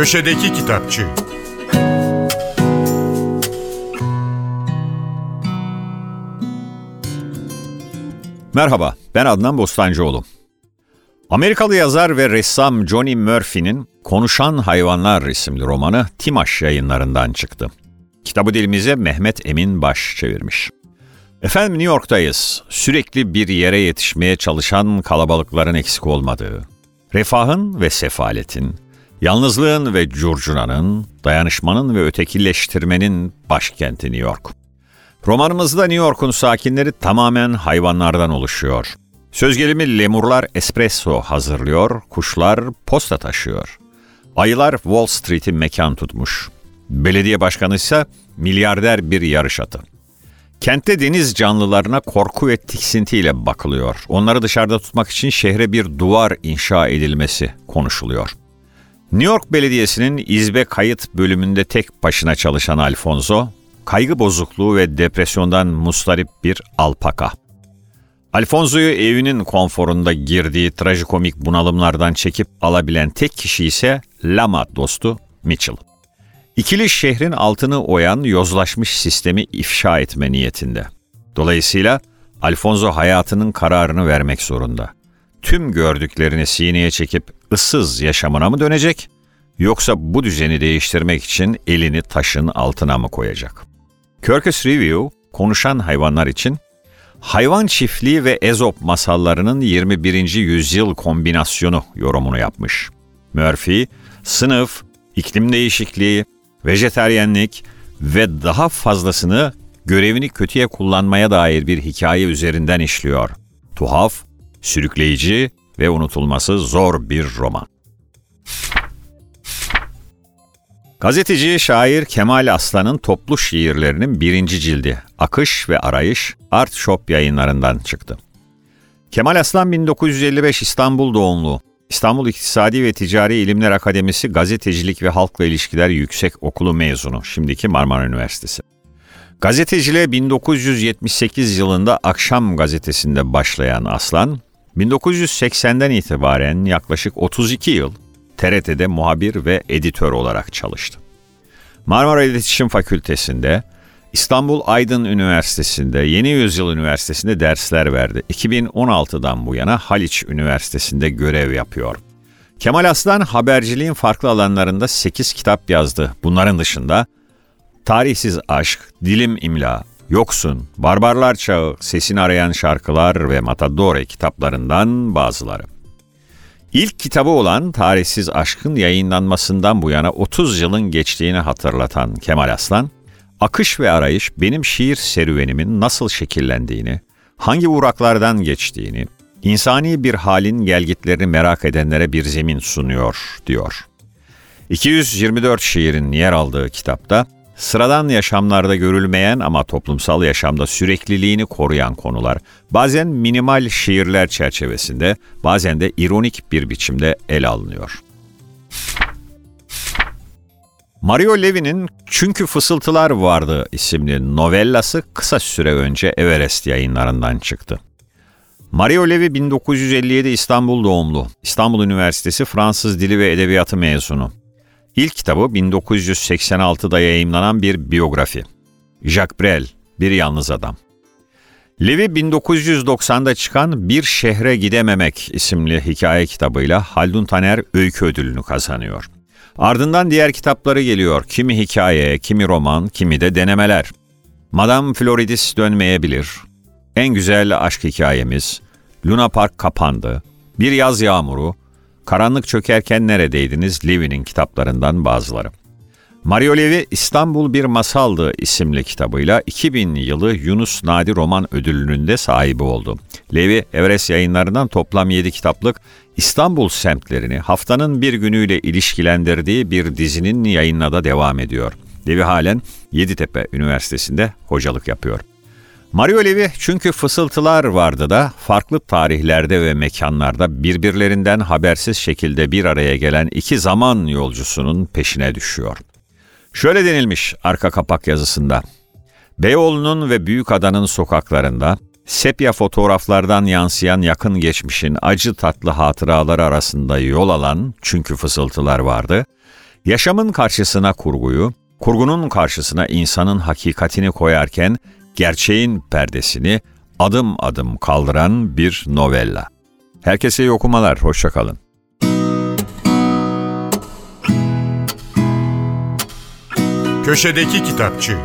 Köşedeki Kitapçı Merhaba, ben Adnan Bostancıoğlu. Amerikalı yazar ve ressam Johnny Murphy'nin Konuşan Hayvanlar isimli romanı Timaş yayınlarından çıktı. Kitabı dilimize Mehmet Emin Baş çevirmiş. Efendim New York'tayız. Sürekli bir yere yetişmeye çalışan kalabalıkların eksik olmadığı, refahın ve sefaletin, yalnızlığın ve curcunanın, dayanışmanın ve ötekileştirmenin başkenti New York. Romanımızda New York'un sakinleri tamamen hayvanlardan oluşuyor. Söz gelimi lemurlar espresso hazırlıyor, kuşlar posta taşıyor. Ayılar Wall Street'i mekan tutmuş. Belediye başkanı ise milyarder bir yarış atı. Kentte deniz canlılarına korku ve tiksintiyle bakılıyor. Onları dışarıda tutmak için şehre bir duvar inşa edilmesi konuşuluyor. New York Belediyesi'nin izbe kayıt bölümünde tek başına çalışan Alfonso, kaygı bozukluğu ve depresyondan mustarip bir alpaka. Alfonso'yu evinin konforunda girdiği trajikomik bunalımlardan çekip alabilen tek kişi ise Lama dostu Mitchell. İkili şehrin altını oyan yozlaşmış sistemi ifşa etme niyetinde. Dolayısıyla Alfonso hayatının kararını vermek zorunda. Tüm gördüklerini sineye çekip ıssız yaşamına mı dönecek yoksa bu düzeni değiştirmek için elini taşın altına mı koyacak? Kirkus Review, konuşan hayvanlar için hayvan çiftliği ve ezop masallarının 21. yüzyıl kombinasyonu yorumunu yapmış. Murphy, sınıf, iklim değişikliği, vejeteryenlik ve daha fazlasını görevini kötüye kullanmaya dair bir hikaye üzerinden işliyor. Tuhaf, sürükleyici ve unutulması zor bir roman. Gazeteci, şair Kemal Aslan'ın toplu şiirlerinin birinci cildi Akış ve Arayış Art Shop yayınlarından çıktı. Kemal Aslan 1955 İstanbul doğumlu. İstanbul İktisadi ve Ticari İlimler Akademisi Gazetecilik ve Halkla İlişkiler Yüksek Okulu mezunu, şimdiki Marmara Üniversitesi. Gazeteciliğe 1978 yılında Akşam Gazetesi'nde başlayan Aslan, 1980'den itibaren yaklaşık 32 yıl TRT'de muhabir ve editör olarak çalıştı. Marmara İletişim Fakültesi'nde, İstanbul Aydın Üniversitesi'nde, Yeni Yüzyıl Üniversitesi'nde dersler verdi. 2016'dan bu yana Haliç Üniversitesi'nde görev yapıyor. Kemal Aslan haberciliğin farklı alanlarında 8 kitap yazdı. Bunların dışında Tarihsiz Aşk, Dilim İmla, Yoksun, Barbarlar Çağı, Sesini Arayan Şarkılar ve Matadore kitaplarından bazıları. İlk kitabı olan Tarihsiz Aşk'ın yayınlanmasından bu yana 30 yılın geçtiğini hatırlatan Kemal Aslan, Akış ve Arayış benim şiir serüvenimin nasıl şekillendiğini, hangi uğraklardan geçtiğini, insani bir halin gelgitlerini merak edenlere bir zemin sunuyor, diyor. 224 şiirin yer aldığı kitapta, sıradan yaşamlarda görülmeyen ama toplumsal yaşamda sürekliliğini koruyan konular, bazen minimal şiirler çerçevesinde, bazen de ironik bir biçimde ele alınıyor. Mario Levy'nin Çünkü Fısıltılar Vardı isimli novellası kısa süre önce Everest yayınlarından çıktı. Mario Levy 1957 İstanbul doğumlu. İstanbul Üniversitesi Fransız Dili ve Edebiyatı mezunu. İlk kitabı 1986'da yayımlanan bir biyografi. Jacques Brel, Bir Yalnız Adam. Levi 1990'da çıkan Bir Şehre Gidememek isimli hikaye kitabıyla Haldun Taner Öykü Ödülünü kazanıyor. Ardından diğer kitapları geliyor. Kimi hikaye, kimi roman, kimi de denemeler. Madame Floridis dönmeyebilir. En güzel aşk hikayemiz, Luna Park kapandı, Bir Yaz Yağmuru, Karanlık Çökerken Neredeydiniz Levy'nin kitaplarından bazıları. Mario Levy İstanbul Bir Masaldı isimli kitabıyla 2000 yılı Yunus Nadi Roman Ödülünün de sahibi oldu. Levy, Everest yayınlarından toplam 7 kitaplık İstanbul semtlerini haftanın bir günüyle ilişkilendirdiği bir dizinin yayınına da devam ediyor. Levy halen Yeditepe Üniversitesi'nde hocalık yapıyor. Mario Levy çünkü fısıltılar vardı da farklı tarihlerde ve mekanlarda birbirlerinden habersiz şekilde bir araya gelen iki zaman yolcusunun peşine düşüyor. Şöyle denilmiş arka kapak yazısında. Beyoğlu'nun ve Büyükada'nın sokaklarında sepya fotoğraflardan yansıyan yakın geçmişin acı tatlı hatıraları arasında yol alan çünkü fısıltılar vardı. Yaşamın karşısına kurguyu, kurgunun karşısına insanın hakikatini koyarken gerçeğin perdesini adım adım kaldıran bir novella. Herkese iyi okumalar, hoşçakalın. Köşedeki Kitapçı